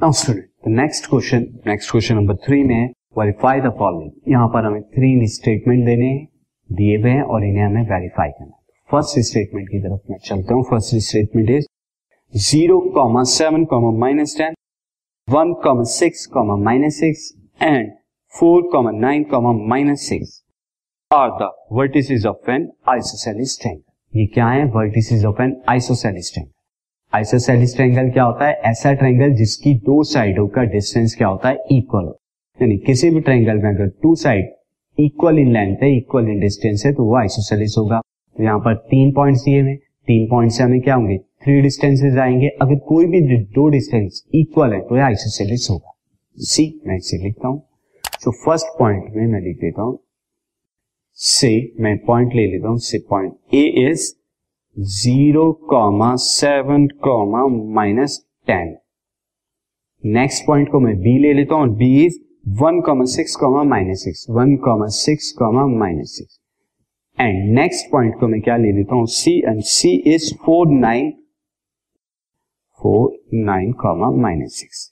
Now student next question next question number three में verify the following यहाँ पर हमें थ्री स्टेटमेंट देने, दिए हुए हैं और इन्हें हमें वेरीफाई करना है। फ़र्स्ट स्टेटमेंट की तरफ़ मैं चलता हूँ। First statement is zero comma seven comma minus ten one comma six comma minus six and four comma nine comma minus six are the vertices of an isosceles triangle ये क्या है? Vertices of an isosceles triangle isosceles triangle क्या होता है? ऐसा triangle जिसकी दो साइडों का डिस्टेंस क्या होता है? इक्वल यानी किसी भी ट्रायंगल में अगर two side equal in length है इक्वल इन डिस्टेंस है तो वो आइसोसेलिस होगा। तो यहाँ पर तीन पॉइंट्स दिए हुए तीन पॉइंट से हमें क्या होंगे? थ्री डिस्टेंसेज आएँगे। अगर कोई भी दो डिस्टेंस इक्वल है तो ये आइसोसेलिस होगा। सी मैं इसे लिखता हूँ। तो फ़र्स्ट पॉइंट में मैं लिख देता हूँ। से मैं पॉइंट ले लेता हूँ। से point A is zero comma seven comma minus ten. Next point को मैं बी ले लेता हूँ, B is one comma six comma minus six, one comma six comma minus six. And next point को मैं क्या ले लेता हूँ, C, and C is four nine four nine comma minus six.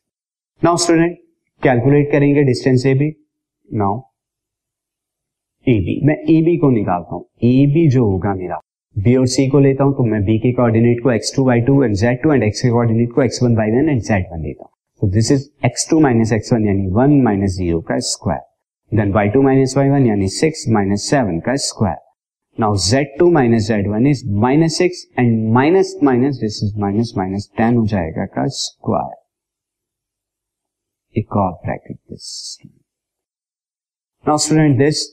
Now student, calculate करेंगे distance A B. Now, A B, मैं A B को निकालता हूँ, ए बी जो होगा मेरा। बी और सी को लेता हूँ तो मैं बी के कोऑर्डिनेट को x two y two and z two and x के कोऑर्डिनेट को x one y one and z one लेता हूँ। तो this is x two minus x one यानी वन माइनस ज़ीरो का square then y two minus y one यानी six minus seven का square now z two minus z one is minus six and minus minus this is minus minus ten हो जाएगा का square एक और bracket this now student this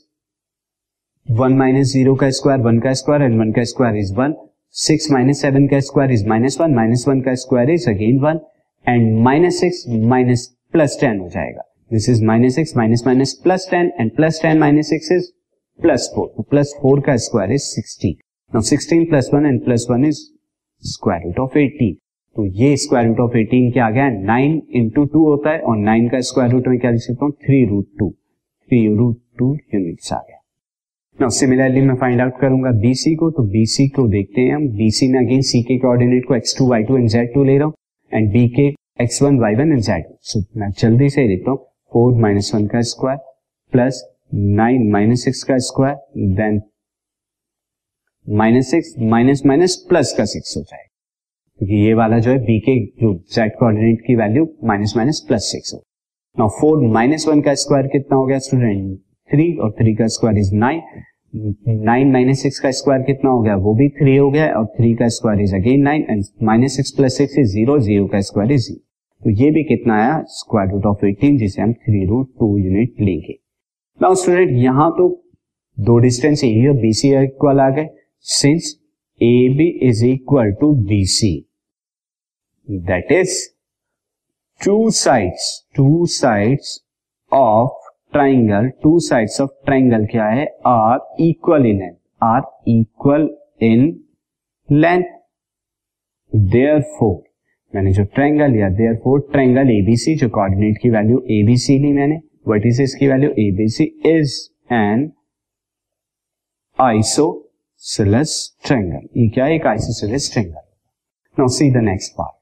one minus zero का square one का square and one का square is one six minus seven का square is minus one minus one का square is again one and minus six minus plus ten हो जाएगा. This is minus six minus minus plus ten and plus ten minus six is plus four तो plus four का square is sixteen now sixteen plus one and plus one is square root of eighteen तो ये square root of eighteen क्या आ गया? Nine into two होता है और nine का स्क्वायर रूट में क्या लिख सकता हूँ? Three root two three root two units आ गया. नाउ सिमिलरली मैं फाइंड आउट करूँगा बीसी को तो बीसी को देखते हैं हम। बीसी में अगेन सी के कोऑर्डिनेट को x two y two and z two ले रहा हूँ एंड बी के x one y one and z so मैं जल्दी से लिखता हूँ। फोर माइनस वन का square plus nine minus six का square then minus six minus minus plus का सिक्स हो जाएगा। क्योंकि ये वाला जो है बी के जो जेड कोऑर्डिनेट की value minus minus plus six हो। नाउ फोर माइनस वन का स्क्वायर कितना हो गया स्टूडेंट थ्री और थ्री का square is nine nine minus six का स्क्वायर कितना हो गया? वो भी थ्री हो गया और थ्री का square is again nine and minus six plus six is zero zero का स्क्वायर इज़ ज़ीरो तो ये भी कितना आया? स्क्वायर रूट ऑफ़ एटीन जिसे हम थ्री रूट टू यूनिट लेंगे। नाउ स्टूडेंट यहाँ तो दो डिस्टेंस ए और बी सी इक्वल आ गए। Since A B is equal to B C that is two sides two sides of triangle two sides of triangle क्या है? Are equal in length are equal in length therefore मैंने जो triangle लिया therefore triangle ABC जो coordinate की value ABC ली मैंने what is इसकी value ABC is an isosceles triangle ये क्या है? एक isosceles triangle now see the next part